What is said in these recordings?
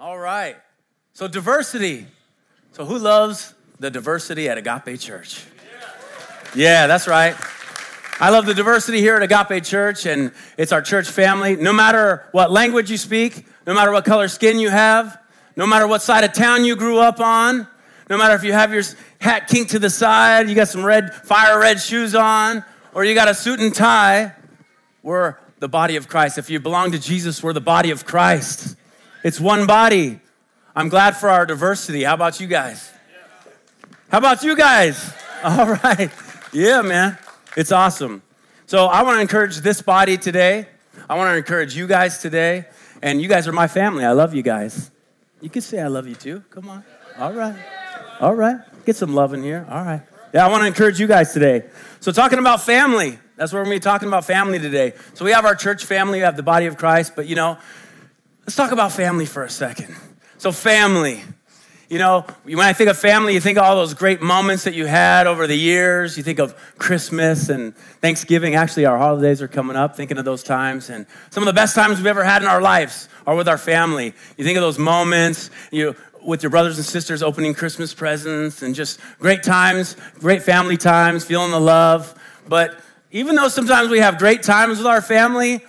All right. So, diversity. So, who loves the diversity at Agape Church? Yeah, that's right. I love the diversity here at Agape Church, and it's our church family. No matter what language you speak, no matter what color skin you have, no matter what side of town you grew up on, no matter if you have your hat kinked to the side, you got some red, fire red shoes on, or you got a suit and tie, we're the body of Christ. If you belong to Jesus, we're the body of Christ. It's one body. I'm glad for our diversity. How about you guys? How about you guys? All right. Yeah, man. It's awesome. So I want to encourage this body today. I want to encourage you guys today. And you guys are my family. I love you guys. You can say I love you too. Come on. All right. All right. Get some love in here. All right. Yeah, I want to encourage you guys today. So, talking about family, that's what we're going to be talking about family today. So, we have our church family, we have the body of Christ, but you know, Let's talk about family for a second. So, family. You know, when I think of family, you think of all those great moments that you had over the years. You think of Christmas and Thanksgiving. Actually, our holidays are coming up, thinking of those times. And some of the best times we've ever had in our lives are with our family. You think of those moments, you with your brothers and sisters opening Christmas presents and just great times, great family times, feeling the love. But even though sometimes we have great times with our family,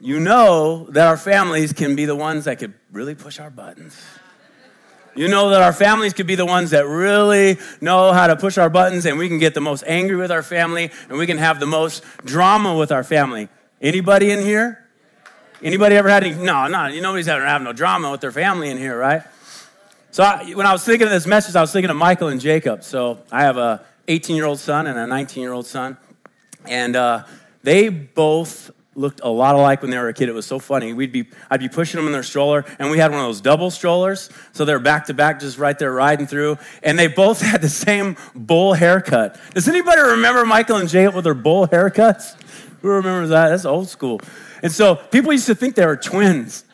you know that our families can be the ones that could really push our buttons. You know that our families could be the ones that really know how to push our buttons and we can get the most angry with our family and we can have the most drama with our family. Anybody in here? Anybody ever had any? No, no, nobody's ever having no drama with their family in here, right? So I, when I was thinking of this message, I was thinking of Michael and Jacob. So I have a 18 year old son and a 19 year old son, and uh, they both looked a lot alike when they were a kid. It was so funny. We'd be, I'd be pushing them in their stroller, and we had one of those double strollers, so they're back to back, just right there riding through. And they both had the same bull haircut. Does anybody remember Michael and Jay with their bull haircuts? Who remembers that? That's old school. And so people used to think they were twins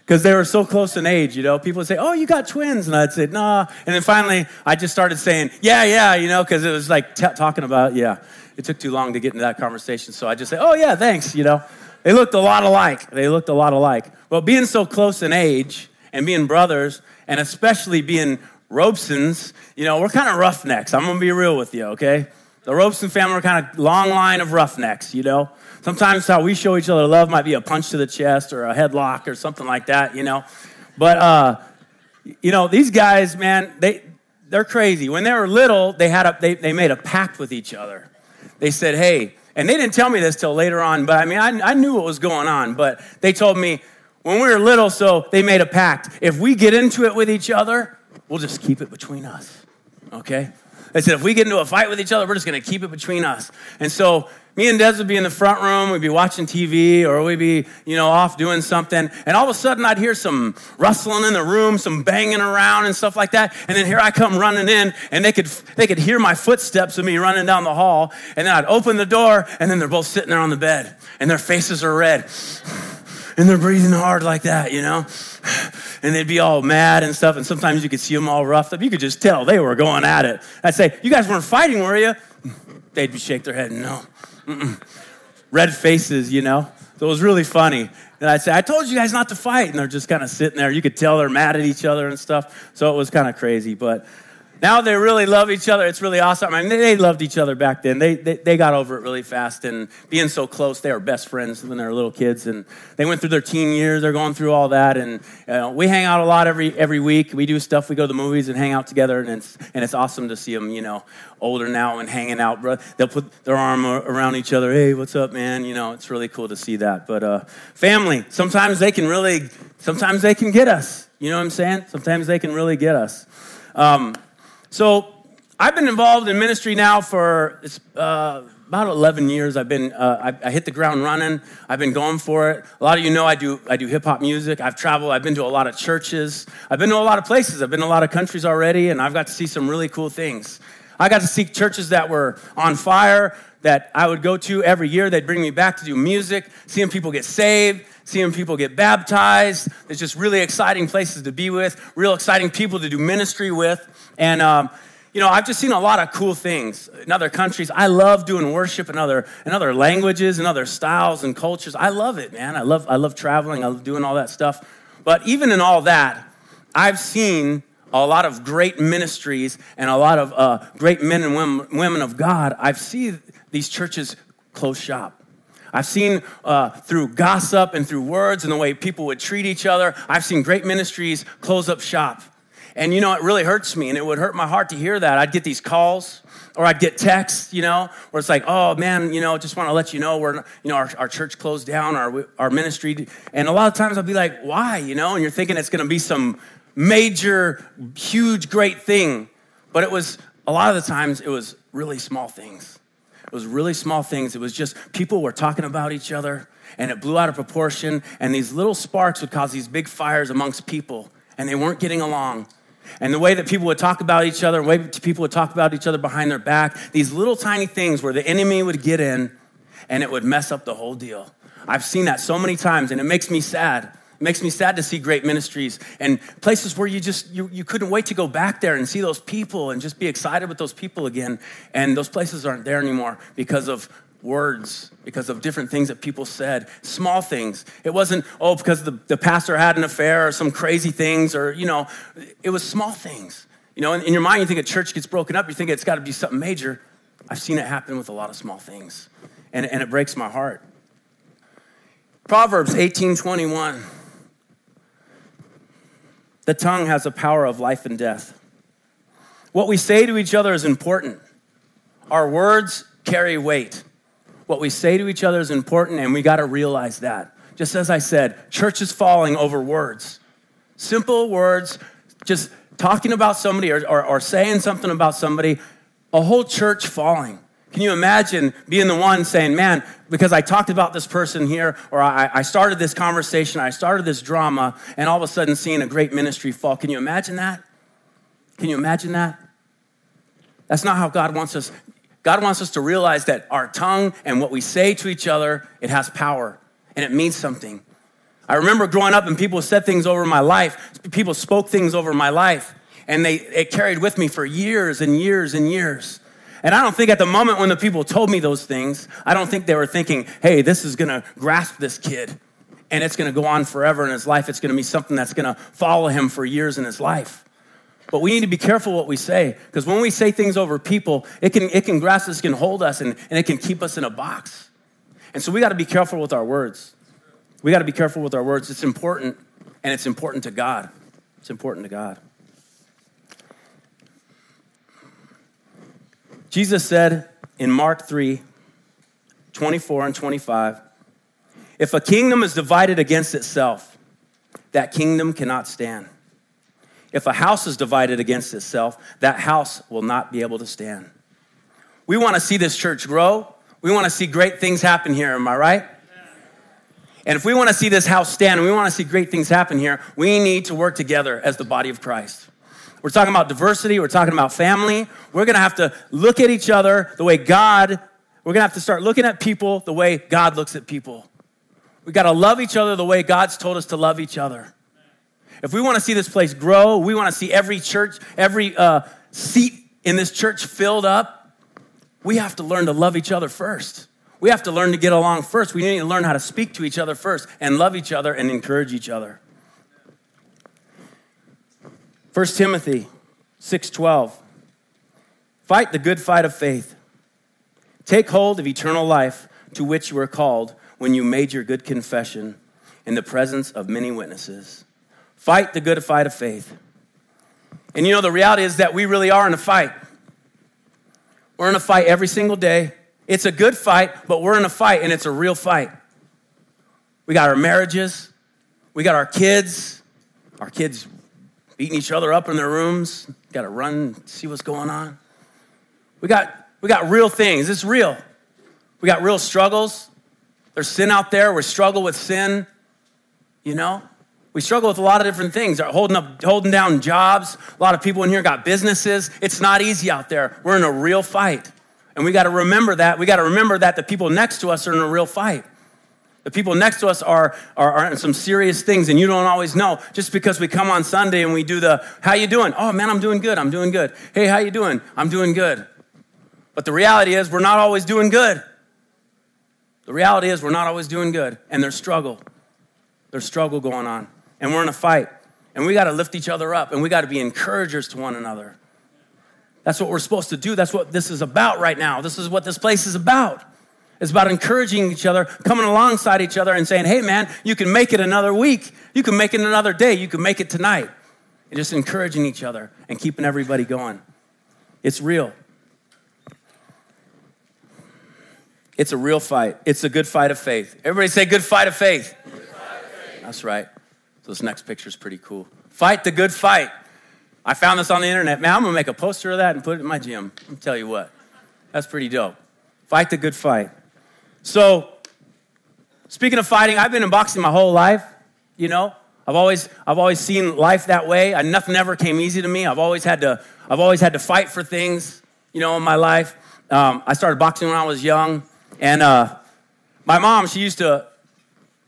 because they were so close in age, you know. People would say, "Oh, you got twins," and I'd say, "Nah." And then finally, I just started saying, "Yeah, yeah," you know, because it was like t- talking about, yeah it took too long to get into that conversation. So I just say, oh, yeah, thanks, you know. They looked a lot alike. They looked a lot alike. Well, being so close in age and being brothers, and especially being Robesons, you know, we're kind of roughnecks. I'm going to be real with you, okay? The Robeson family are kind of long line of roughnecks, you know? Sometimes how we show each other love might be a punch to the chest or a headlock or something like that, you know? But, uh, you know, these guys, man, they, they're crazy. When they were little, they, had a, they, they made a pact with each other they said, hey, and they didn't tell me this till later on, but I mean, I, I knew what was going on, but they told me when we were little, so they made a pact. If we get into it with each other, we'll just keep it between us, okay? They said, if we get into a fight with each other, we're just gonna keep it between us. And so me and Des would be in the front room, we'd be watching TV, or we'd be, you know, off doing something, and all of a sudden I'd hear some rustling in the room, some banging around and stuff like that, and then here I come running in, and they could they could hear my footsteps of me running down the hall, and then I'd open the door, and then they're both sitting there on the bed, and their faces are red, and they're breathing hard like that, you know, and they'd be all mad and stuff, and sometimes you could see them all roughed up. You could just tell they were going at it. I'd say, "You guys weren't fighting, were you?" They'd shake their head, "No." Red faces, you know. So it was really funny. And I'd say, I told you guys not to fight. And they're just kind of sitting there. You could tell they're mad at each other and stuff. So it was kind of crazy. But now they really love each other. It's really awesome. I mean, they loved each other back then. They, they, they, got over it really fast. And being so close, they were best friends when they were little kids. And they went through their teen years. They're going through all that. And uh, we hang out a lot every, every week. We do stuff. We go to the movies and hang out together. And it's, and it's awesome to see them, you know, older now and hanging out. They'll put their arm around each other. Hey, what's up, man? You know, it's really cool to see that. But uh, family, sometimes they can really, sometimes they can get us. You know what I'm saying? Sometimes they can really get us. Um, so I've been involved in ministry now for uh, about 11 years. I've been, uh, I, I, hit the ground running. I've been going for it. A lot of you know I do, I do hip hop music. I've traveled. I've been to a lot of churches. I've been to a lot of places. I've been to a lot of countries already, and I've got to see some really cool things. I got to see churches that were on fire that I would go to every year. They'd bring me back to do music, seeing people get saved, seeing people get baptized. It's just really exciting places to be with, real exciting people to do ministry with. And, um, you know, I've just seen a lot of cool things in other countries. I love doing worship in other, in other languages and other styles and cultures. I love it, man. I love, I love traveling. I love doing all that stuff. But even in all that, I've seen a lot of great ministries and a lot of uh, great men and women, women of God. I've seen these churches close shop. I've seen uh, through gossip and through words and the way people would treat each other, I've seen great ministries close up shop. And you know, it really hurts me and it would hurt my heart to hear that. I'd get these calls or I'd get texts, you know, where it's like, oh man, you know, just want to let you know we're, you know, our, our church closed down, our, our ministry. And a lot of times I'd be like, why, you know, and you're thinking it's going to be some major, huge, great thing. But it was, a lot of the times, it was really small things. It was really small things. It was just people were talking about each other and it blew out of proportion. And these little sparks would cause these big fires amongst people and they weren't getting along. And the way that people would talk about each other, the way people would talk about each other behind their back, these little tiny things where the enemy would get in and it would mess up the whole deal. I've seen that so many times and it makes me sad. It makes me sad to see great ministries and places where you just you, you couldn't wait to go back there and see those people and just be excited with those people again. And those places aren't there anymore because of words because of different things that people said, small things. It wasn't, oh, because the, the pastor had an affair or some crazy things or, you know, it was small things. You know, in, in your mind, you think a church gets broken up, you think it's got to be something major. I've seen it happen with a lot of small things, and, and it breaks my heart. Proverbs 18 21. The tongue has the power of life and death. What we say to each other is important. Our words carry weight. What we say to each other is important, and we got to realize that. Just as I said, church is falling over words. Simple words, just talking about somebody or, or, or saying something about somebody, a whole church falling. Can you imagine being the one saying, man, because I talked about this person here, or I, I, started this conversation, I started this drama, and all of a sudden seeing a great ministry fall? Can you imagine that? Can you imagine that? That's not how God wants us. God wants us to realize that our tongue and what we say to each other, it has power and it means something. I remember growing up and people said things over my life. People spoke things over my life and they it carried with me for years and years and years. And I don't think at the moment when the people told me those things, I don't think they were thinking, hey, this is gonna grasp this kid and it's gonna go on forever in his life. It's gonna be something that's gonna follow him for years in his life. But we need to be careful what we say because when we say things over people, it can, it can grasp us, can hold us, and, and it can keep us in a box. And so we got to be careful with our words. We got to be careful with our words. It's important, and it's important to God. It's important to God. Jesus said in Mark 3 24 and 25, if a kingdom is divided against itself, that kingdom cannot stand. If a house is divided against itself, that house will not be able to stand. We want to see this church grow. We want to see great things happen here, am I right? And if we want to see this house stand and we want to see great things happen here, we need to work together as the body of Christ. We're talking about diversity, we're talking about family. We're going to have to look at each other the way God, we're going to have to start looking at people the way God looks at people. We got to love each other the way God's told us to love each other. If we want to see this place grow, we want to see every church, every uh, seat in this church filled up, we have to learn to love each other first. We have to learn to get along first. We need to learn how to speak to each other first and love each other and encourage each other. 1 Timothy 6:12 Fight the good fight of faith. Take hold of eternal life to which you were called when you made your good confession in the presence of many witnesses. Fight the good fight of faith. And you know, the reality is that we really are in a fight. We're in a fight every single day. It's a good fight, but we're in a fight and it's a real fight. We got our marriages, we got our kids, our kids beating each other up in their rooms, got to run, see what's going on. We got, we got real things. It's real. We got real struggles. There's sin out there. We struggle with sin, you know? We struggle with a lot of different things, holding up, holding down jobs. A lot of people in here got businesses. It's not easy out there. We're in a real fight. And we got to remember that. We got to remember that the people next to us are in a real fight. The people next to us are, are, are in some serious things, and you don't always know. Just because we come on Sunday and we do the, how you doing? Oh, man, I'm doing good. I'm doing good. Hey, how you doing? I'm doing good. But the reality is we're not always doing good. The reality is we're not always doing good, and there's struggle. There's struggle going on and we're in a fight. And we got to lift each other up and we got to be encouragers to one another. That's what we're supposed to do. That's what this is about right now. This is what this place is about. It's about encouraging each other, coming alongside each other and saying, hey, man, you can make it another week. You can make it another day. You can make it tonight. And just encouraging each other and keeping everybody going. It's real. It's a real fight. It's a good fight of faith. Everybody say, good fight of faith. Fight of faith. That's right. So this next picture is pretty cool. Fight the good fight. I found this on the internet. Man, I'm gonna make a poster of that and put it in my gym. I'll tell you what. That's pretty dope. Fight the good fight. So, speaking of fighting, I've been in boxing my whole life. You know, I've always, I've always seen life that way. I, nothing ever came easy to me. I've always had to, I've always had to fight for things. You know, in my life. Um, I started boxing when I was young, and uh, my mom, she used to,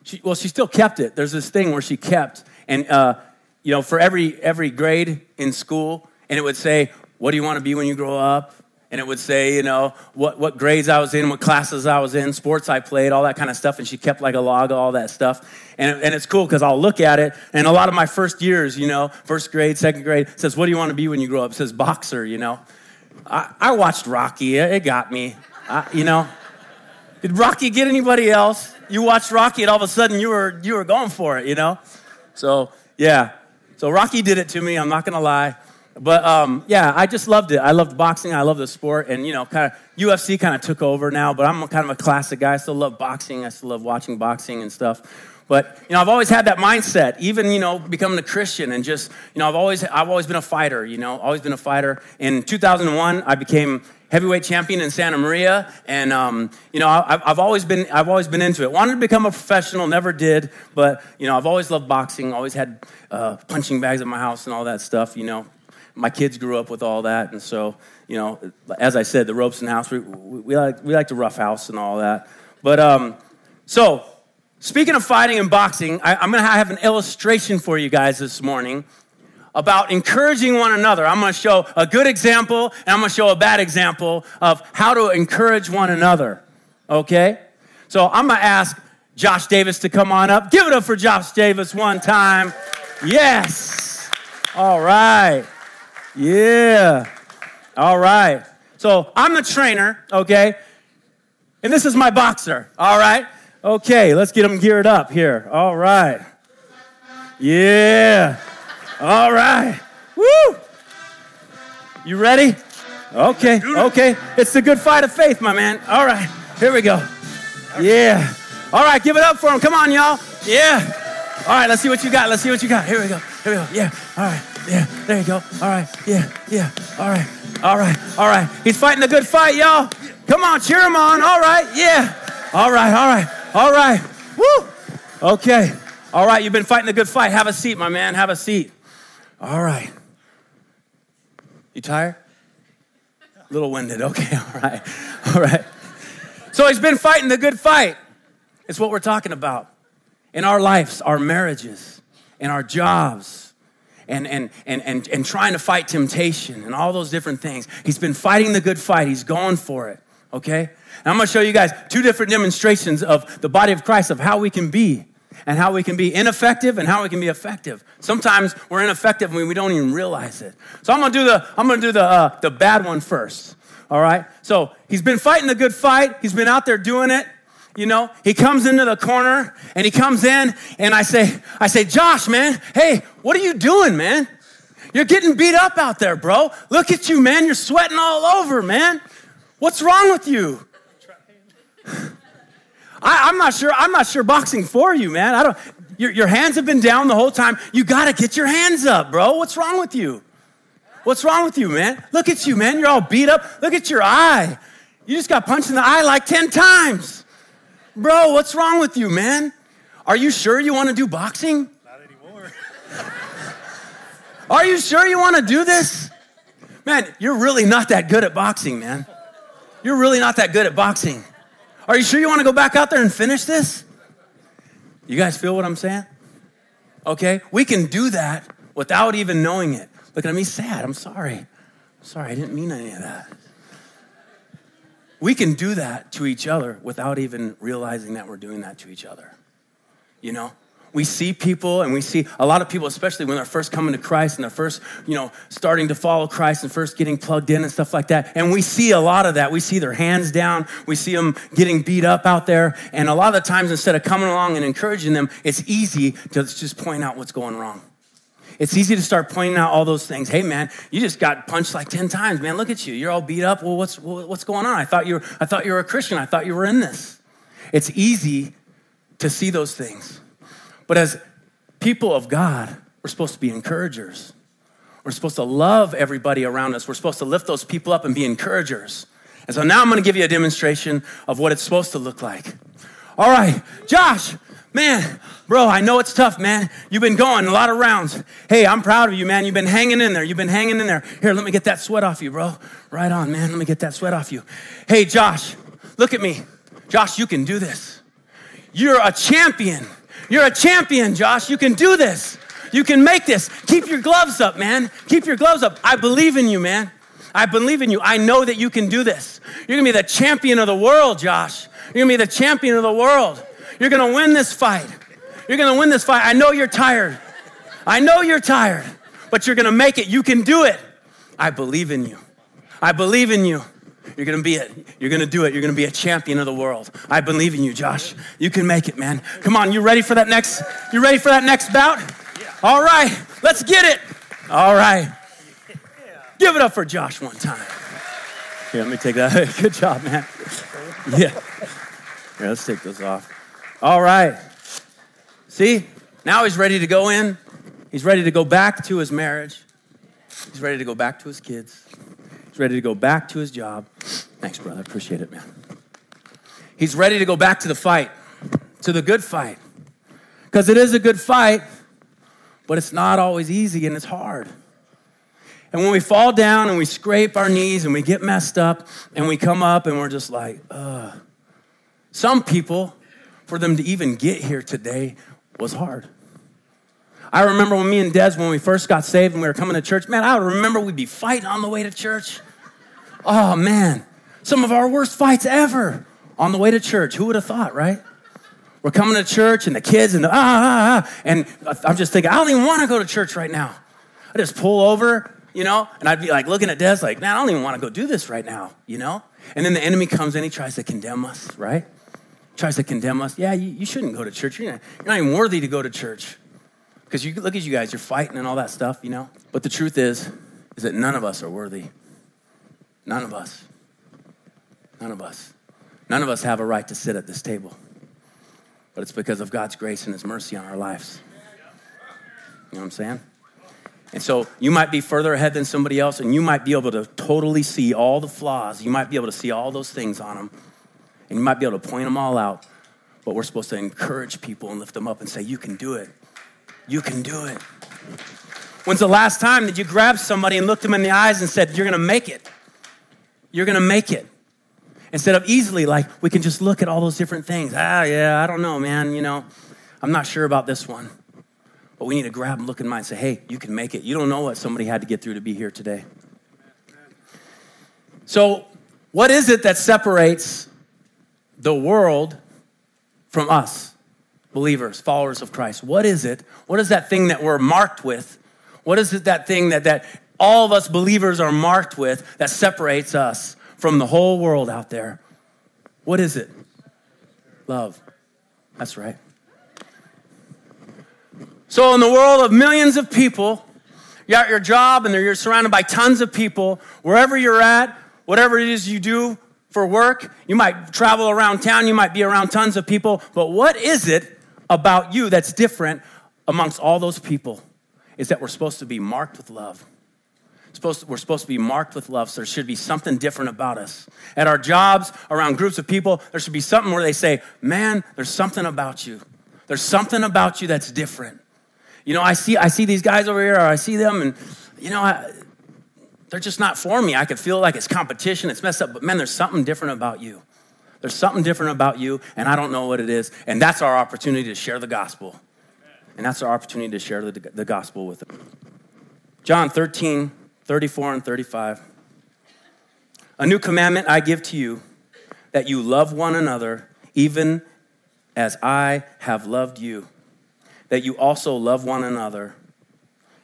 she, well, she still kept it. There's this thing where she kept, and uh, you know, for every every grade in school, and it would say, "What do you want to be when you grow up?" and it would say, you know, what, what grades I was in, what classes I was in, sports I played, all that kind of stuff. And she kept like a log of all that stuff. And, and it's cool because I'll look at it. And a lot of my first years, you know, first grade, second grade, says, what do you want to be when you grow up? It says boxer, you know. I, I watched Rocky. It got me, I, you know. Did Rocky get anybody else? You watched Rocky and all of a sudden you were, you were going for it, you know. So, yeah. So Rocky did it to me. I'm not to lie. But um, yeah, I just loved it. I loved boxing. I love the sport, and you know, kind of UFC kind of took over now. But I'm kind of a classic guy. I still love boxing. I still love watching boxing and stuff. But you know, I've always had that mindset. Even you know, becoming a Christian and just you know, I've always I've always been a fighter. You know, always been a fighter. In 2001, I became heavyweight champion in Santa Maria, and um, you know, I've, I've always been I've always been into it. Wanted to become a professional, never did, but you know, I've always loved boxing. Always had uh, punching bags at my house and all that stuff. You know, my kids grew up with all that, and so you know, as I said, the ropes in the house, we, we, like we like to rough house and all that. But um, so speaking of fighting and boxing, I, I'm to have an illustration for you guys this morning about encouraging one another. I'm going to show a good example and I'm going to show a bad example of how to encourage one another. Okay? So I'm going to ask Josh Davis to come on up. Give it up for Josh Davis one time. Yes. All right. Yeah. All right. So I'm the trainer, okay? And this is my boxer, all right? Okay, let's get him geared up here. All right. Yeah. All right. Woo! You ready? Okay, okay. It's the good fight of faith, my man. All right, here we go. Yeah. All right, give it up for him. Come on, y'all. Yeah. All right, let's see what you got. Let's see what you got. Here we go. Here we go. Yeah. All right. Yeah, there you go. All right, yeah, yeah. All right, all right, all right. He's fighting a good fight, y'all. Come on, cheer him on. All right, yeah. All right, all right, all right. Woo. Okay. All right, you've been fighting a good fight. Have a seat, my man. Have a seat. All right. You tired? A little winded. Okay, all right. All right. So he's been fighting the good fight. It's what we're talking about. In our lives, our marriages, in our jobs, and, and, and, and, and trying to fight temptation and all those different things. He's been fighting the good fight, he's going for it, okay? And I'm gonna show you guys two different demonstrations of the body of Christ of how we can be and how we can be ineffective and how we can be effective. Sometimes we're ineffective when we don't even realize it. So I'm gonna do the, I'm gonna do the, uh, the bad one first, all right? So he's been fighting the good fight, he's been out there doing it, you know, he comes into the corner and he comes in and I say, I say, Josh, man, hey, what are you doing, man? You're getting beat up out there, bro. Look at you, man. You're sweating all over, man. What's wrong with you? I, am not sure. I'm not sure boxing for you, man. I don't. Your, your hands have been down the whole time. You got to get your hands up, bro. What's wrong with you? What's wrong with you, man? Look at you, man. You're all beat up. Look at your eye. You just got punched in the eye like 10 times. Bro, what's wrong with you, man? Are you sure you want to do boxing? Not anymore. Are you sure you want to do this? Man, you're really not that good at boxing, man. You're really not that good at boxing. Are you sure you want to go back out there and finish this? You guys feel what I'm saying? Okay? We can do that without even knowing it. Look at me sad. I'm sorry. I'm sorry. I didn't mean any of that. We can do that to each other without even realizing that we're doing that to each other. You know? We see people and we see a lot of people, especially when they're first coming to Christ and they're first, you know, starting to follow Christ and first getting plugged in and stuff like that. And we see a lot of that. We see their hands down. We see them getting beat up out there. And a lot of the times, instead of coming along and encouraging them, it's easy to just point out what's going wrong. It's easy to start pointing out all those things. Hey, man, you just got punched like 10 times, man. Look at you. You're all beat up. Well, what's, what's going on? I thought, you were, I thought you were a Christian. I thought you were in this. It's easy to see those things. But as people of God, we're supposed to be encouragers. We're supposed to love everybody around us. We're supposed to lift those people up and be encouragers. And so now I'm going to give you a demonstration of what it's supposed to look like. All right, Josh, man, bro, I know it's tough, man. You've been going a lot of rounds. Hey, I'm proud of you, man. You've been hanging in there. You've been hanging in there. Here, let me get that sweat off you, bro. Right on, man. Let me get that sweat off you. Hey, Josh, look at me. Josh, you can do this. You're a champion. You're a champion, Josh. You can do this. You can make this. Keep your gloves up, man. Keep your gloves up. I believe in you, man. I believe in you. I know that you can do this. You're gonna be the champion of the world, Josh. You're gonna be the champion of the world. You're going to win this fight. You're going to win this fight. I know you're tired. I know you're tired, but you're going to make it. You can do it. I believe in you. I believe in you. You're gonna be it. You're gonna do it. You're gonna be a champion of the world. I believe in you, Josh. You can make it, man. Come on, you ready for that next? You ready for that next bout? All right, let's get it. All right. Give it up for Josh one time. Here, let me take that. Good job, man. Yeah. Here, let's take this off. All right. See, now he's ready to go in. He's ready to go back to his marriage. He's ready to go back to his kids. Ready to go back to his job. Thanks, brother. Appreciate it, man. He's ready to go back to the fight, to the good fight. Because it is a good fight, but it's not always easy and it's hard. And when we fall down and we scrape our knees and we get messed up and we come up and we're just like, ugh. Some people for them to even get here today was hard. I remember when me and Des, when we first got saved and we were coming to church, man, I remember we'd be fighting on the way to church. Oh, man. Some of our worst fights ever on the way to church. Who would have thought, right? We're coming to church and the kids and the ah, ah, ah. And I'm just thinking, I don't even want to go to church right now. I just pull over, you know, and I'd be like looking at Des like, man, I don't even want to go do this right now, you know? And then the enemy comes in, he tries to condemn us, right? tries to condemn us. Yeah, you, you shouldn't go to church. You're not, you're not even worthy to go to church. Because you look at you guys, you're fighting and all that stuff, you know? But the truth is, is that none of us are worthy. None of us. None of us. None of us have a right to sit at this table. But it's because of God's grace and His mercy on our lives. You know what I'm saying? And so you might be further ahead than somebody else, and you might be able to totally see all the flaws. You might be able to see all those things on them. And you might be able to point them all out, but we're supposed to encourage people and lift them up and say, You can do it. You can do it. When's the last time that you grabbed somebody and looked them in the eyes and said, You're gonna make it? You're gonna make it. Instead of easily, like, we can just look at all those different things. Ah, yeah, I don't know, man. You know, I'm not sure about this one. But we need to grab and look in mind, and say, Hey, you can make it. You don't know what somebody had to get through to be here today. So, what is it that separates the world from us, believers, followers of Christ? What is it? What is that thing that we're marked with? What is it that thing that, that all of us believers are marked with that separates us from the whole world out there? What is it? Love. That's right. So, in the world of millions of people, you're at your job and you're surrounded by tons of people, wherever you're at, whatever it is you do, for work. You might travel around town. You might be around tons of people. But what is it about you that's different amongst all those people? Is that we're supposed to be marked with love. Supposed we're supposed to be marked with love, so there should be something different about us. At our jobs, around groups of people, there should be something where they say, Man, there's something about you. There's something about you that's different. You know, I see, I see these guys over here, or I see them, and, you know, I, they're just not for me. I could feel like it's competition, it's messed up, but man, there's something different about you. There's something different about you, and I don't know what it is. And that's our opportunity to share the gospel. And that's our opportunity to share the, the gospel with them. John 13, 34 and 35. A new commandment I give to you that you love one another, even as I have loved you. that you also love one another.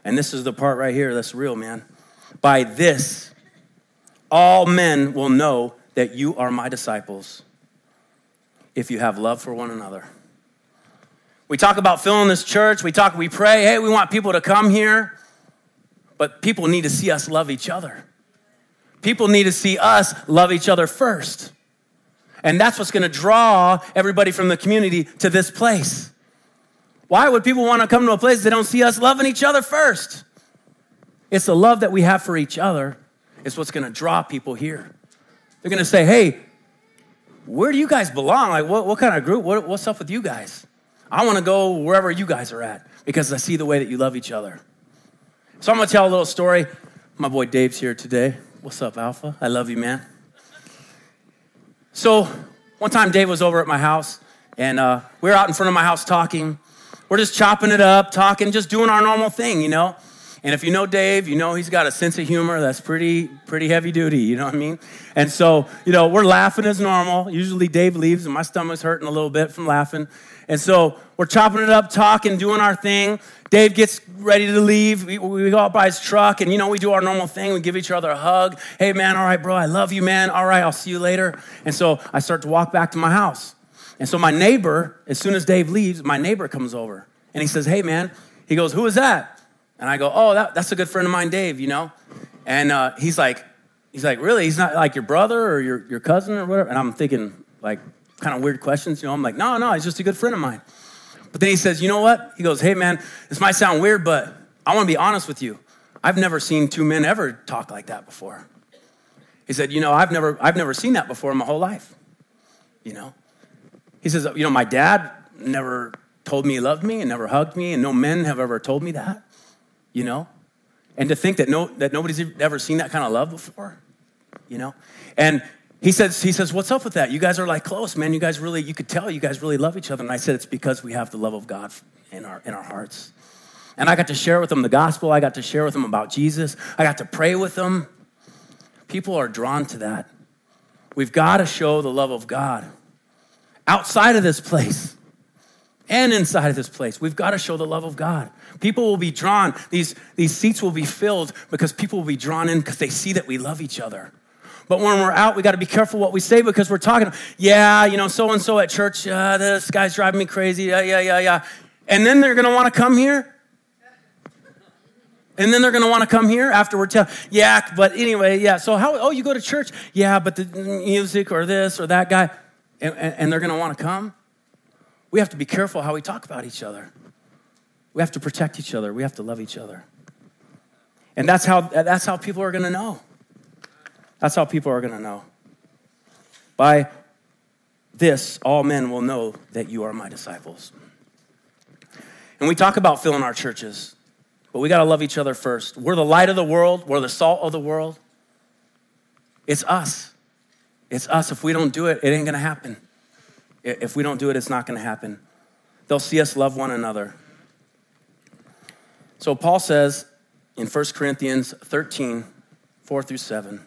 And this is the part right here that's real, man. By this, all men will know that you are my disciples if you have love for one another. We talk about filling this church. We talk, we pray, hey, we want people to come here. But people need to see us love each other. People need to see us love each other first. And that's what's going to draw everybody from the community to this place. Why would people want to come to a place they don't see us loving each other first? It's the love that we have for each other is what's going to draw people here. They're going to say, hey, where do you guys belong? Like, what, what kind of group? What, what's up with you guys? I want to go wherever you guys are at because I see the way that you love each other. So I'm going to tell a little story. My boy Dave's here today. What's up, Alpha? I love you, man. So one time Dave was over at my house, and uh, we were out in front of my house talking. We're just chopping it up, talking, just doing our normal thing, you know. And if you know Dave, you know he's got a sense of humor that's pretty, pretty heavy duty, you know what I mean? And so, you know, we're laughing as normal. Usually Dave leaves and my stomach's hurting a little bit from laughing. And so we're chopping it up, talking, doing our thing. Dave gets ready to leave. We, we go out by his truck and, you know, we do our normal thing. We give each other a hug. Hey, man, all right, bro, I love you, man. All right, I'll see you later. And so I start to walk back to my house. And so my neighbor, as soon as Dave leaves, my neighbor comes over and he says, Hey, man, he goes, Who is that? And I go, oh, that, that's a good friend of mine, Dave, you know? And uh, he's like, he's like, really? He's not like your brother or your, your cousin or whatever? And I'm thinking, like, kind of weird questions, you know? I'm like, no, no, he's just a good friend of mine. But then he says, you know what? He goes, hey, man, this might sound weird, but I want to be honest with you. I've never seen two men ever talk like that before. He said, you know, I've never, I've never seen that before in my whole life, you know? He says, you know, my dad never told me he loved me and never hugged me, and no men have ever told me that you know? And to think that, no, that nobody's ever seen that kind of love before, you know? And he says, he says, what's up with that? You guys are like close, man. You guys really, you could tell you guys really love each other. And I said, it's because we have the love of God in our, in our hearts. And I got to share with them the gospel. I got to share with them about Jesus. I got to pray with them. People are drawn to that. We've got to show the love of God outside of this place and inside of this place. We've got to show the love of God. People will be drawn, these, these seats will be filled because people will be drawn in because they see that we love each other. But when we're out, we got to be careful what we say because we're talking, yeah, you know, so and so at church, uh, this guy's driving me crazy, yeah, yeah, yeah, yeah. And then they're going to want to come here. And then they're going to want to come here after we're telling, yeah, but anyway, yeah. So how, oh, you go to church? Yeah, but the music or this or that guy. And, and they're going to want to come we have to be careful how we talk about each other. We have to protect each other. We have to love each other. And that's how, that's how people are going to know. That's how people are going to know. By this, all men will know that you are my disciples. And we talk about filling our churches, but we got to love each other first. We're the light of the world, we're the salt of the world. It's us. It's us. If we don't do it, it ain't going to happen. If we don't do it, it's not going to happen. They'll see us love one another. So Paul says in 1 Corinthians 13, 4 through 7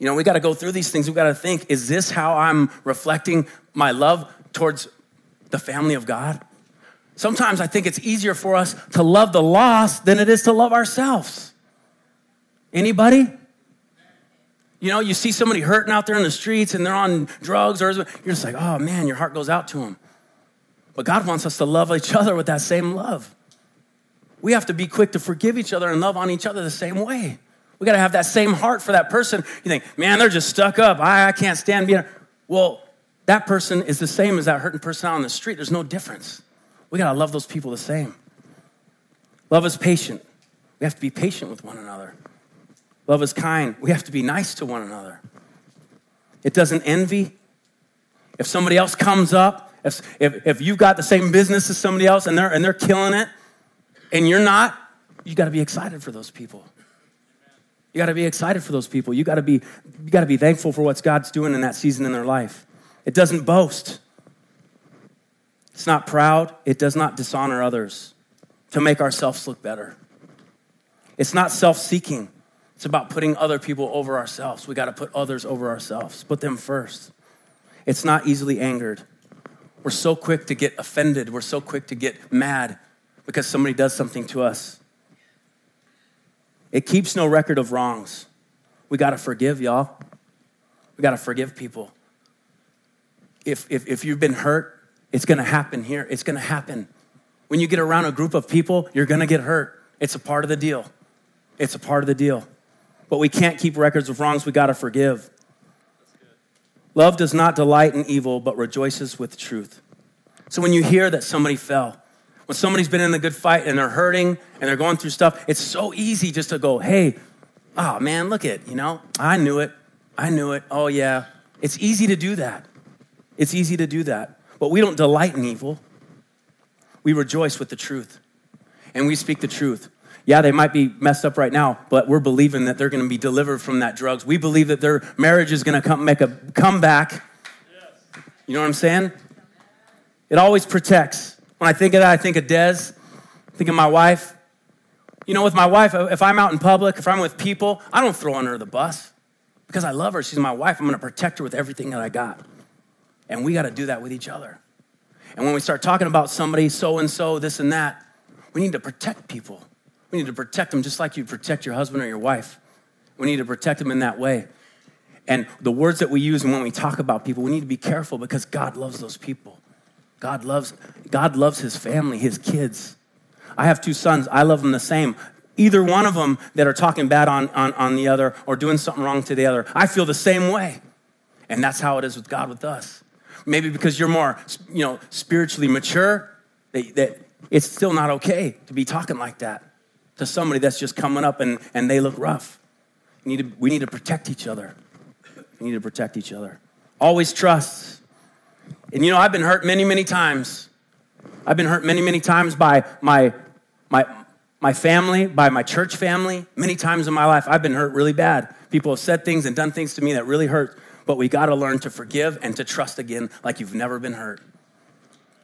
You know, we got to go through these things. We got to think is this how I'm reflecting my love towards the family of God? Sometimes I think it's easier for us to love the lost than it is to love ourselves. Anybody? You know, you see somebody hurting out there in the streets and they're on drugs or you're just like, oh man, your heart goes out to them. But God wants us to love each other with that same love. We have to be quick to forgive each other and love on each other the same way. We got to have that same heart for that person. You think, man, they're just stuck up. I, I can't stand being. Well, that person is the same as that hurting person out on the street. There's no difference. We got to love those people the same. Love is patient. We have to be patient with one another. Love is kind. We have to be nice to one another. It doesn't envy. If somebody else comes up if, if, if you've got the same business as somebody else and they're, and they're killing it and you're not, you got to be excited for those people. You got to be excited for those people. You got to be you got to be thankful for what God's doing in that season in their life. It doesn't boast. It's not proud. It does not dishonor others to make ourselves look better. It's not self-seeking. It's about putting other people over ourselves. We got to put others over ourselves. Put them first. It's not easily angered. We're so quick to get offended. We're so quick to get mad because somebody does something to us. It keeps no record of wrongs. We got to forgive, y'all. We got to forgive people. If, if, if you've been hurt, it's going to happen here. It's going to happen. When you get around a group of people, you're going to get hurt. It's a part of the deal. It's a part of the deal. But we can't keep records of wrongs. We got to forgive. Love does not delight in evil, but rejoices with truth. So when you hear that somebody fell, when somebody's been in a good fight and they're hurting and they're going through stuff, it's so easy just to go, hey, oh man, look at, you know, I knew it. I knew it. Oh yeah. It's easy to do that. It's easy to do that. But we don't delight in evil. We rejoice with the truth. And we speak the truth. Yeah, they might be messed up right now, but we're believing that they're going to be delivered from that drugs. We believe that their marriage is going to come make a comeback. You know what I'm saying? It always protects. When I think of that, I think of Des, I think of my wife. You know, with my wife, uh, if I'm out in public, if I'm with people, I don't throw under the bus because I love her. She's my wife. I'm going to protect her with everything that I got. And we got to do that with each other. And when we start talking about somebody, so and so, this and that, we need to protect people. We need to protect them just like you protect your husband or your wife. We need to protect them in that way. And the words that we use and when we talk about people, we need to be careful because God loves those people. God loves, God loves his family, his kids. I have two sons. I love them the same. Either one of them that are talking bad on, on, on the other or doing something wrong to the other, I feel the same way. And that's how it is with God with us. Maybe because you're more, you know, spiritually mature, that, that it's still not okay to be talking like that to somebody that's just coming up and, and they look rough. We need, to, we need to protect each other. We need to protect each other. Always trust. And you know, I've been hurt many, many times. I've been hurt many, many times by my, my, my family, by my church family. Many times in my life, I've been hurt really bad. People have said things and done things to me that really hurt. But we got to learn to forgive and to trust again like you've never been hurt.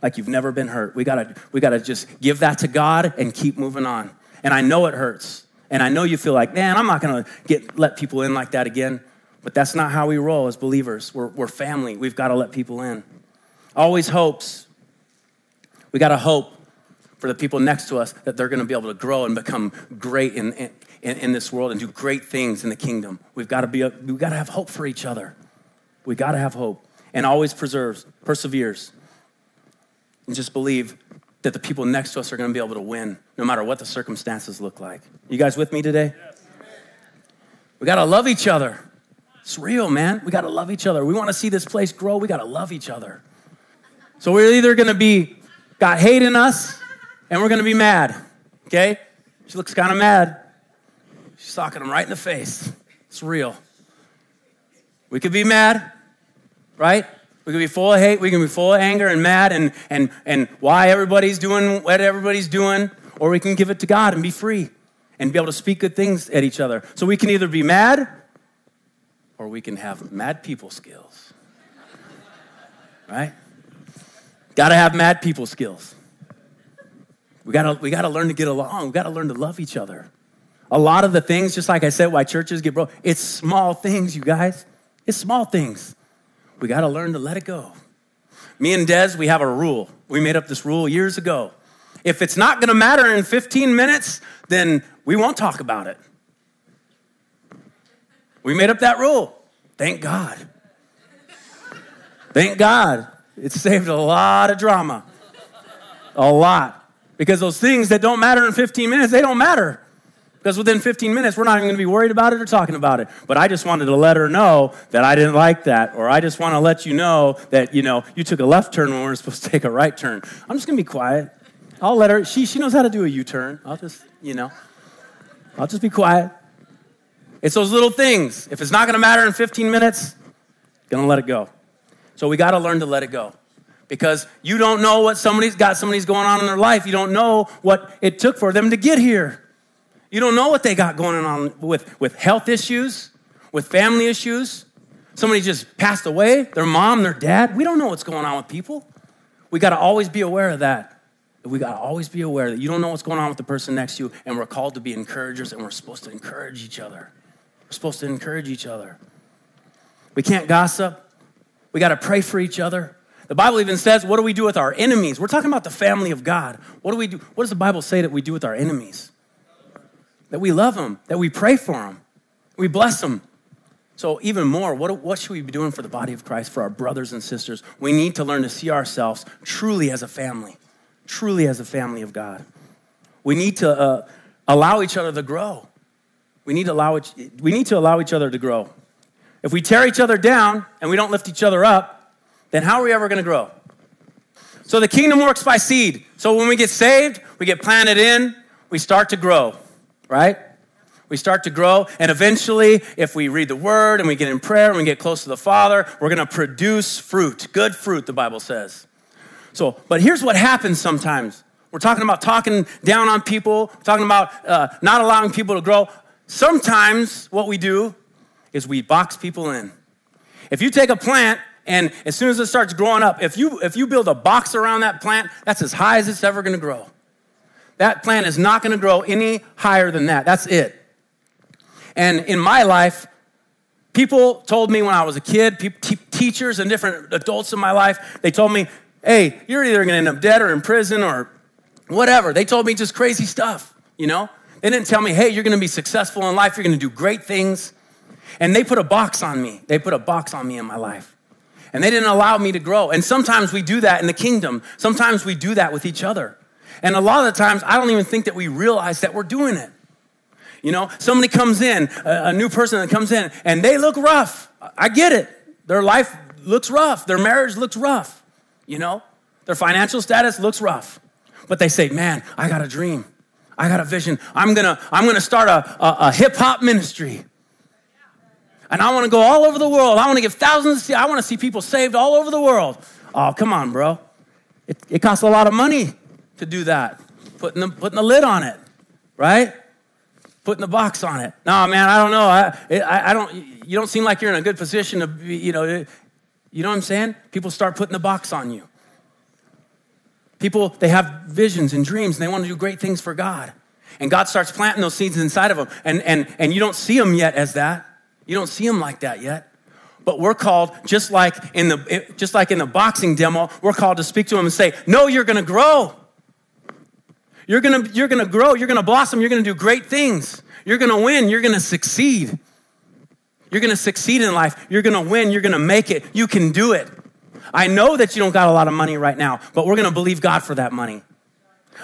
Like you've never been hurt. We got to we got to just give that to God and keep moving on. And I know it hurts. And I know you feel like, man, I'm not going to get let people in like that again. But that's not how we roll as believers. We're, we're family. We've got to let people in always hopes. We got to hope for the people next to us that they're going to be able to grow and become great in, in, in this world and do great things in the kingdom. We've got to be, we've got to have hope for each other. We got to have hope and always preserves, perseveres, and just believe that the people next to us are going to be able to win no matter what the circumstances look like. You guys with me today? Yes. We got to love each other. It's real, man. We got to love each other. We want to see this place grow. We got to love each other. So we're either going to be got hate in us and we're going to be mad. Okay? She looks kind of mad. She's talking him right in the face. It's real. We could be mad, right? We could be full of hate. We can be full of anger and mad and, and, and why everybody's doing what everybody's doing. Or we can give it to God and be free and be able to speak good things at each other. So we can either be mad or we can have mad people skills. Right? Got to have mad people skills. We got to we got to learn to get along. We got to learn to love each other. A lot of the things, just like I said, why churches get broke, it's small things, you guys. It's small things. We got to learn to let it go. Me and Des, we have a rule. We made up this rule years ago. If it's not to matter in 15 minutes, then we won't talk about it. We made up that rule. Thank God. Thank God. It saved a lot of drama. A lot. Because those things that don't matter in 15 minutes, they don't matter. Because within 15 minutes, we're not even going to be worried about it or talking about it. But I just wanted to let her know that I didn't like that. Or I just want to let you know that, you know, you took a left turn when we were supposed to take a right turn. I'm just going to be quiet. I'll let her, she, she knows how to do a U turn. I'll just, you know, I'll just be quiet. It's those little things. If it's not going to matter in 15 minutes, going to let it go. So we got to learn to let it go. Because you don't know what somebody's got, somebody's going on in their life. You don't know what it took for them to get here. You don't know what they got going on with, with health issues, with family issues. Somebody just passed away, their mom, their dad. We don't know what's going on with people. We got to always be aware of that. We got to always be aware that you don't know what's going on with the person next to you, and we're called to be encouragers, and we're supposed to encourage each other. We're supposed to encourage each other. We can't gossip. We got to pray for each other. The Bible even says, what do we do with our enemies? We're talking about the family of God. What do we do? What does the Bible say that we do with our enemies? That we love them, that we pray for them, we bless them. So, even more, what, what should we be doing for the body of Christ, for our brothers and sisters? We need to learn to see ourselves truly as a family, truly as a family of God. We need to uh, allow each other to grow. We need to allow, we need to allow each other to grow. If we tear each other down and we don't lift each other up, then how are we ever going to grow? So the kingdom works by seed. So when we get saved, we get planted in, we start to grow, right? We start to grow, and eventually, if we read the word and we get in prayer and we get close to the Father, we're going to produce fruit, good fruit, the Bible says. So, but here's what happens sometimes. We're talking about talking down on people, talking about uh, not allowing people to grow. Sometimes what we do is we box people in. If you take a plant and as soon as it starts growing up, if you if you build a box around that plant, that's as high as it's ever going to grow. That plant is not going to grow any higher than that. That's it. And in my life, people told me when I was a kid, teachers and different adults in my life, they told me, "Hey, you're either going to end up dead or in prison or whatever." They told me just crazy stuff, you know? They didn't tell me, "Hey, you're going to be successful in life, you're going to do great things." And they put a box on me. They put a box on me in my life. And they didn't allow me to grow. And sometimes we do that in the kingdom. Sometimes we do that with each other. And a lot of the times, I don't even think that we realize that we're doing it. You know, somebody comes in, a, a new person that comes in, and they look rough. I get it. Their life looks rough. Their marriage looks rough. You know, their financial status looks rough. But they say, man, I got a dream. I got a vision. I'm gonna, I'm gonna start a, a, a hip hop ministry. And I want to go all over the world. I want to give thousands. I want to see people saved all over the world. Oh, come on, bro. It, it costs a lot of money to do that. Putting the, putting the lid on it, right? Putting the box on it. No, man, I don't know. I, I, I don't. You don't seem like you're in a good position to, be, you know. You know what I'm saying? People start putting the box on you. People, they have visions and dreams, and they want to do great things for God. And God starts planting those seeds inside of them, and and and you don't see them yet as that. You don't see them like that yet. But we're called, just like in the, just like in the boxing demo, we're called to speak to them and say, No, you're gonna grow. You're gonna, you're gonna grow, you're gonna blossom, you're gonna do great things. You're gonna win, you're gonna succeed. You're gonna succeed in life. You're gonna win, you're gonna make it. You can do it. I know that you don't got a lot of money right now, but we're gonna believe God for that money.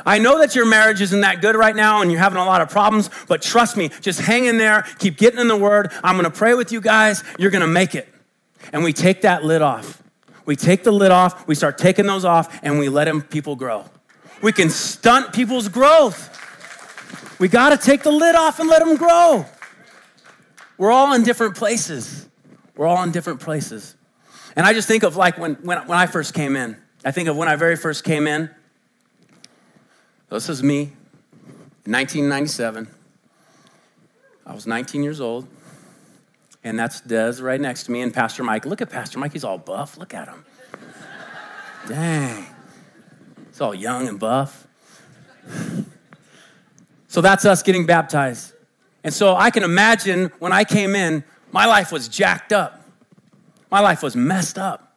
I know that your marriage isn't that good right now and you're having a lot of problems, but trust me, just hang in there, keep getting in the word. I'm going to pray with you guys. You're going to make it. And we take that lid off. We take the lid off, we start taking those off, and we let them, people grow. We can stunt people's growth. We got to take the lid off and let them grow. We're all in different places. We're all in different places. And I just think of like when, when, when I first came in. I think of when I very first came in this is me, 1997. I was 19 years old. And that's Des right next to me and Pastor Mike. Look at Pastor Mike, he's all buff. Look at him. Dang. He's all young and buff. So that's us getting baptized. And so I can imagine when I came in, my life was jacked up. My life was messed up.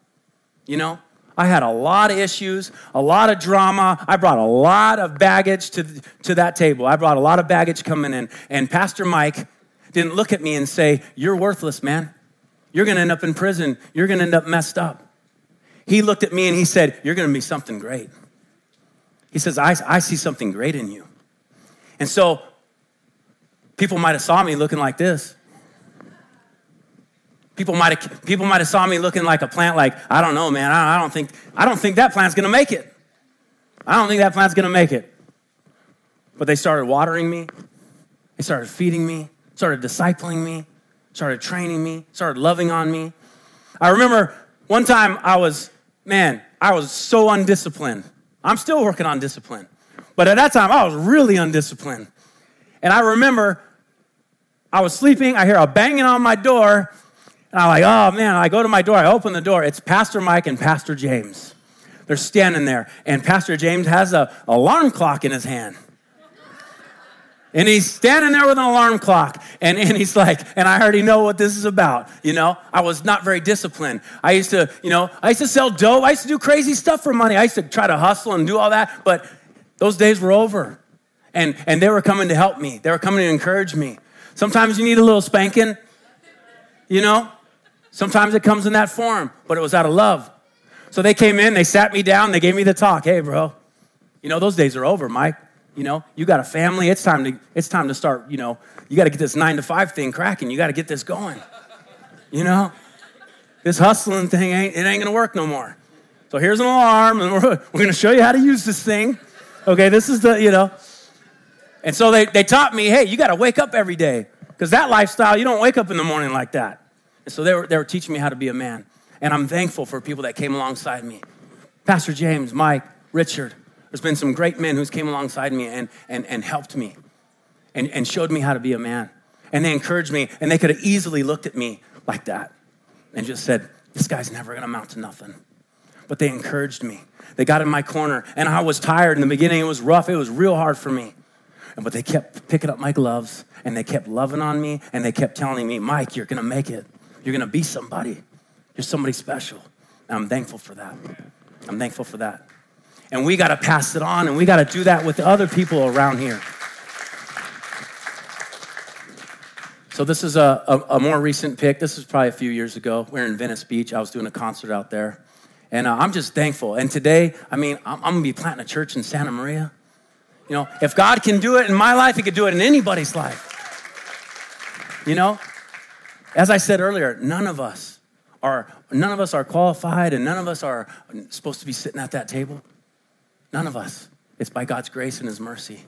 You know? I had a lot of issues, a lot of drama. I brought a lot of baggage to, to that table. I brought a lot of baggage coming in. And Pastor Mike didn't look at me and say, You're worthless, man. You're going to end up in prison. You're going to end up messed up. He looked at me and he said, You're going to be something great. He says, I, I see something great in you. And so people might have saw me looking like this. People might have people might have saw me looking like a plant. Like I don't know, man. I, I don't think I don't think that plant's gonna make it. I don't think that plant's gonna make it. But they started watering me. They started feeding me. Started discipling me. Started training me. Started loving on me. I remember one time I was man. I was so undisciplined. I'm still working on discipline, but at that time I was really undisciplined. And I remember I was sleeping, I hear a banging on my door, and I'm like, oh man, I go to my door, I open the door. It's Pastor Mike and Pastor James. They're standing there, and Pastor James has a alarm clock in his hand. And he's standing there with an alarm clock. And, and he's like, and I already know what this is about. You know, I was not very disciplined. I used to, you know, I used to sell dope. I used to do crazy stuff for money. I used to try to hustle and do all that. But those days were over. And, and they were coming to help me, they were coming to encourage me. Sometimes you need a little spanking, you know? Sometimes it comes in that form, but it was out of love. So they came in, they sat me down, they gave me the talk. Hey, bro, you know, those days are over, Mike. You know, you got a family. It's time to it's time to start. You know, you got to get this nine to five thing cracking. You got to get this going. You know, this hustling thing ain't it ain't gonna work no more. So here's an alarm, and we're, we're gonna show you how to use this thing. Okay, this is the you know. And so they they taught me, hey, you got to wake up every day because that lifestyle you don't wake up in the morning like that. And so they were they were teaching me how to be a man, and I'm thankful for people that came alongside me, Pastor James, Mike, Richard. There's been some great men who's came alongside me and, and, and helped me and, and showed me how to be a man. And they encouraged me, and they could have easily looked at me like that and just said, This guy's never gonna amount to nothing. But they encouraged me. They got in my corner, and I was tired in the beginning. It was rough, it was real hard for me. But they kept picking up my gloves, and they kept loving on me, and they kept telling me, Mike, you're gonna make it. You're gonna be somebody. You're somebody special. And I'm thankful for that. I'm thankful for that and we got to pass it on, and we got to do that with other people around here. So this is a, a, a, more recent pick. This is probably a few years ago. We're in Venice Beach. I was doing a concert out there. And uh, I'm just thankful. And today, I mean, I'm, I'm going to be planting a church in Santa Maria. You know, if God can do it in my life, he could do it in anybody's life. You know, as I said earlier, none of us are none of us are qualified and none of us are supposed to be sitting at that table. None of us. It's by God's grace and His mercy.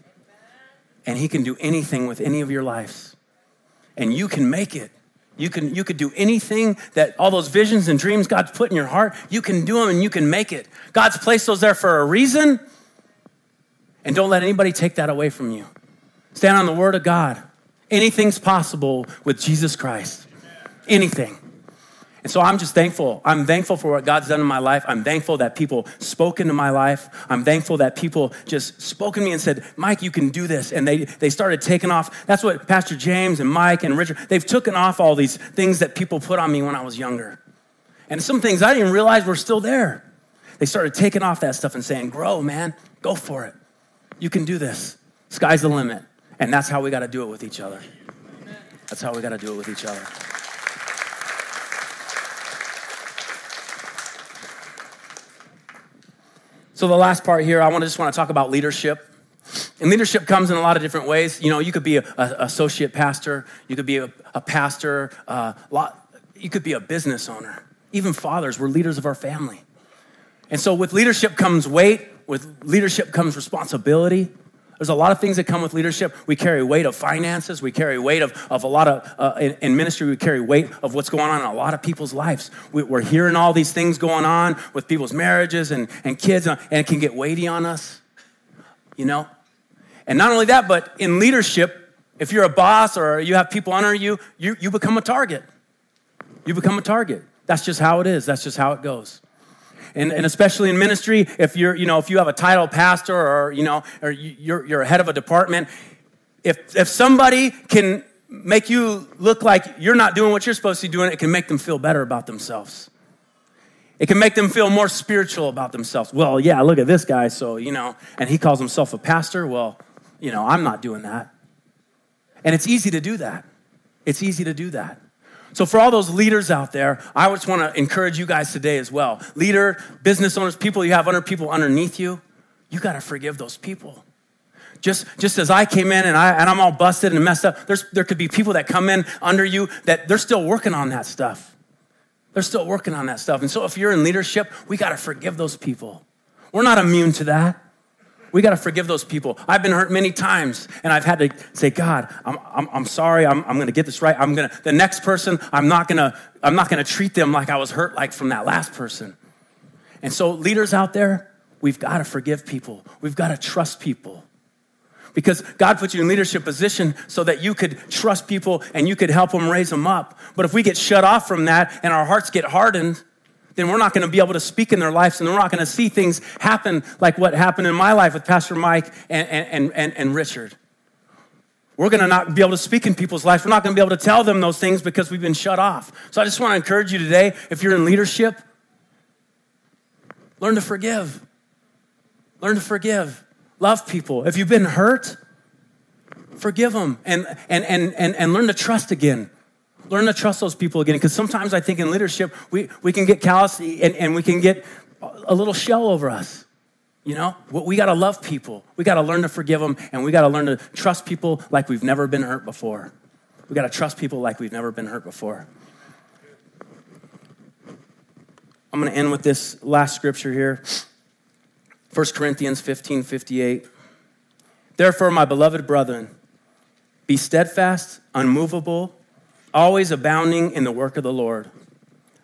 And He can do anything with any of your lives. And you can make it. You can you could do anything that all those visions and dreams God's put in your heart, you can do them and you can make it. God's placed those there for a reason. And don't let anybody take that away from you. Stand on the word of God. Anything's possible with Jesus Christ. Anything. And so I'm just thankful. I'm thankful for what God's done in my life. I'm thankful that people spoke into my life. I'm thankful that people just spoke to me and said, Mike, you can do this. And they, they started taking off. That's what Pastor James and Mike and Richard, they've taken off all these things that people put on me when I was younger. And some things I didn't realize were still there. They started taking off that stuff and saying, grow, man, go for it. You can do this. Sky's the limit. And that's how we got to do it with each other. That's how we got to do it with each other. So the last part here, I want to just want to talk about leadership. And leadership comes in a lot of different ways. You know, you could be an associate pastor, you could be a, a pastor, uh, lot, you could be a business owner. Even fathers, we're leaders of our family. And so with leadership comes weight, with leadership comes responsibility. There's a lot of things that come with leadership. We carry weight of finances. We carry weight of, of a lot of, uh, in, in, ministry, we carry weight of what's going on in a lot of people's lives. We, are hearing all these things going on with people's marriages and, and kids, and it can get weighty on us, you know? And not only that, but in leadership, if you're a boss or you have people under you, you, you become a target. You become a target. That's just how it is. That's just how it goes and, and especially in ministry, if you're, you know, if you have a title pastor or, you know, or you're, you're head of a department, if, if somebody can make you look like you're not doing what you're supposed to be doing, it can make them feel better about themselves. It can make them feel more spiritual about themselves. Well, yeah, look at this guy, so, you know, and he calls himself a pastor. Well, you know, I'm not doing that. And it's easy to do that. It's easy to do that. So, for all those leaders out there, I just want to encourage you guys today as well. Leader, business owners, people you have under people underneath you, you got to forgive those people. Just, just as I came in and, I, and I'm all busted and messed up, there's, there could be people that come in under you that they're still working on that stuff. They're still working on that stuff. And so, if you're in leadership, we got to forgive those people. We're not immune to that. We got to forgive those people. I've been hurt many times, and I've had to say, God, I'm, I'm, I'm sorry. I'm, I'm going to get this right. I'm going to, the next person, I'm not going to, I'm not going to treat them like I was hurt like from that last person. And so, leaders out there, we've got to forgive people. We've got to trust people. because God put you in leadership position so that you could trust people and you could help them raise them up. But if we get shut off from that and our hearts get hardened, then we're not going to be able to speak in their lives and we're not going to see things happen like what happened in my life with Pastor Mike and, and, and, and Richard. We're going to not be able to speak in people's lives. We're not going to be able to tell them those things because we've been shut off. So I just want to encourage you today if you're in leadership, learn to forgive. Learn to forgive. Love people. If you've been hurt, forgive them and, and, and, and, and learn to trust again. Learn to trust those people again. Because sometimes I think in leadership, we, we can get callous and, and we can get a little shell over us. You know, we got to love people. We got to learn to forgive them, and we got to learn to trust people like we've never been hurt before. We got to trust people like we've never been hurt before. I'm going to end with this last scripture here 1 Corinthians 15 58. Therefore, my beloved brethren, be steadfast, unmovable, always abounding in the work of the Lord.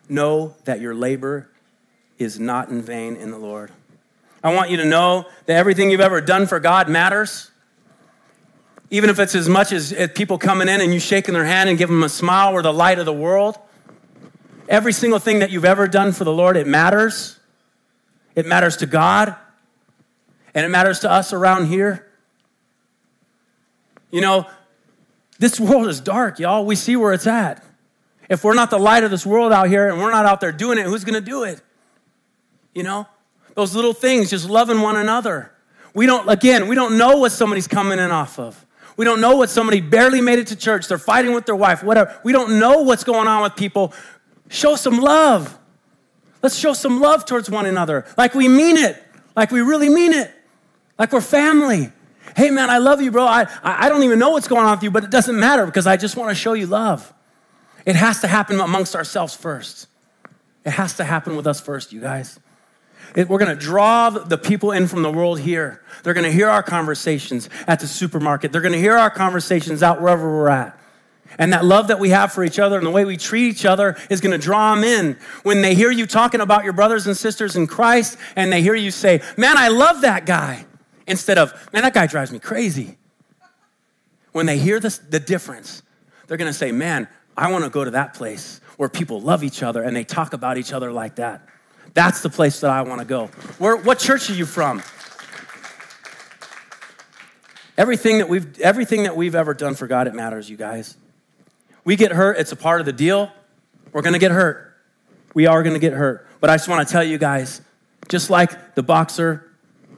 Know that your labor is not in vain in the Lord. I want you to know that everything you've ever done for God matters. Even if it's as much as people coming in and you shaking their hand and giving them a smile or the light of the world. Every single thing that you've ever done for the Lord, it matters. It matters to God. And it matters to us around here. You know, this world is dark, y'all. We see where it's at. If we're not the light of this world out here and we're not out there doing it, who's going to do it? You know, those little things, just loving one another. We don't, again, we don't know what somebody's coming in off of. We don't know what somebody barely made it to church. They're fighting with their wife, whatever. We don't know what's going on with people. Show some love. Let's show some love towards one another. Like we mean it. Like we really mean it. Like we're family. Hey, man, I love you, bro. I, I don't even know what's going on with you, but it doesn't matter because I just want to show you love. It has to happen amongst ourselves first. It has to happen with us first, you guys. It, we're going to draw the people in from the world here. They're going to hear our conversations at the supermarket. They're going to hear our conversations out wherever we're at. And that love that we have for each other and the way we treat each other is going to draw them in. When they hear you talking about your brothers and sisters in Christ and they hear you say, Man, I love that guy, instead of, Man, that guy drives me crazy. When they hear this, the difference, they're to say, Man, I want to go to that place where people love each other and they talk about each other like that. That's the place that I want to go. Where, what church are you from? Everything that we've everything that we've ever done for God, it matters, you guys. We get hurt, it's a part of the deal. We're gonna get hurt. We are gonna get hurt. But I just want to tell you guys, just like the boxer,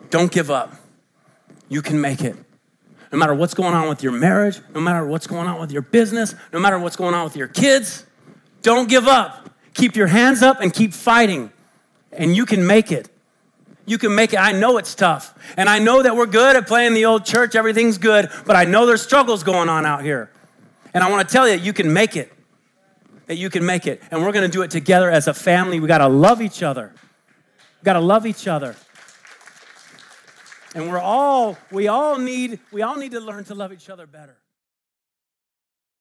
don't give up. You can make it. No matter what's going on with your marriage, no matter what's going on with your business, no matter what's going on with your kids, don't give up. Keep your hands up and keep fighting and you can make it. You can make it. I know it's tough. And I know that we're good at playing the old church, everything's good, but I know there's struggles going on out here. And I want to tell you, you can make it. That you can make it. And we're going to do it together as a family. We got to love each other. We got to love each other. And we're all, we all need, we all need to learn to love each other better.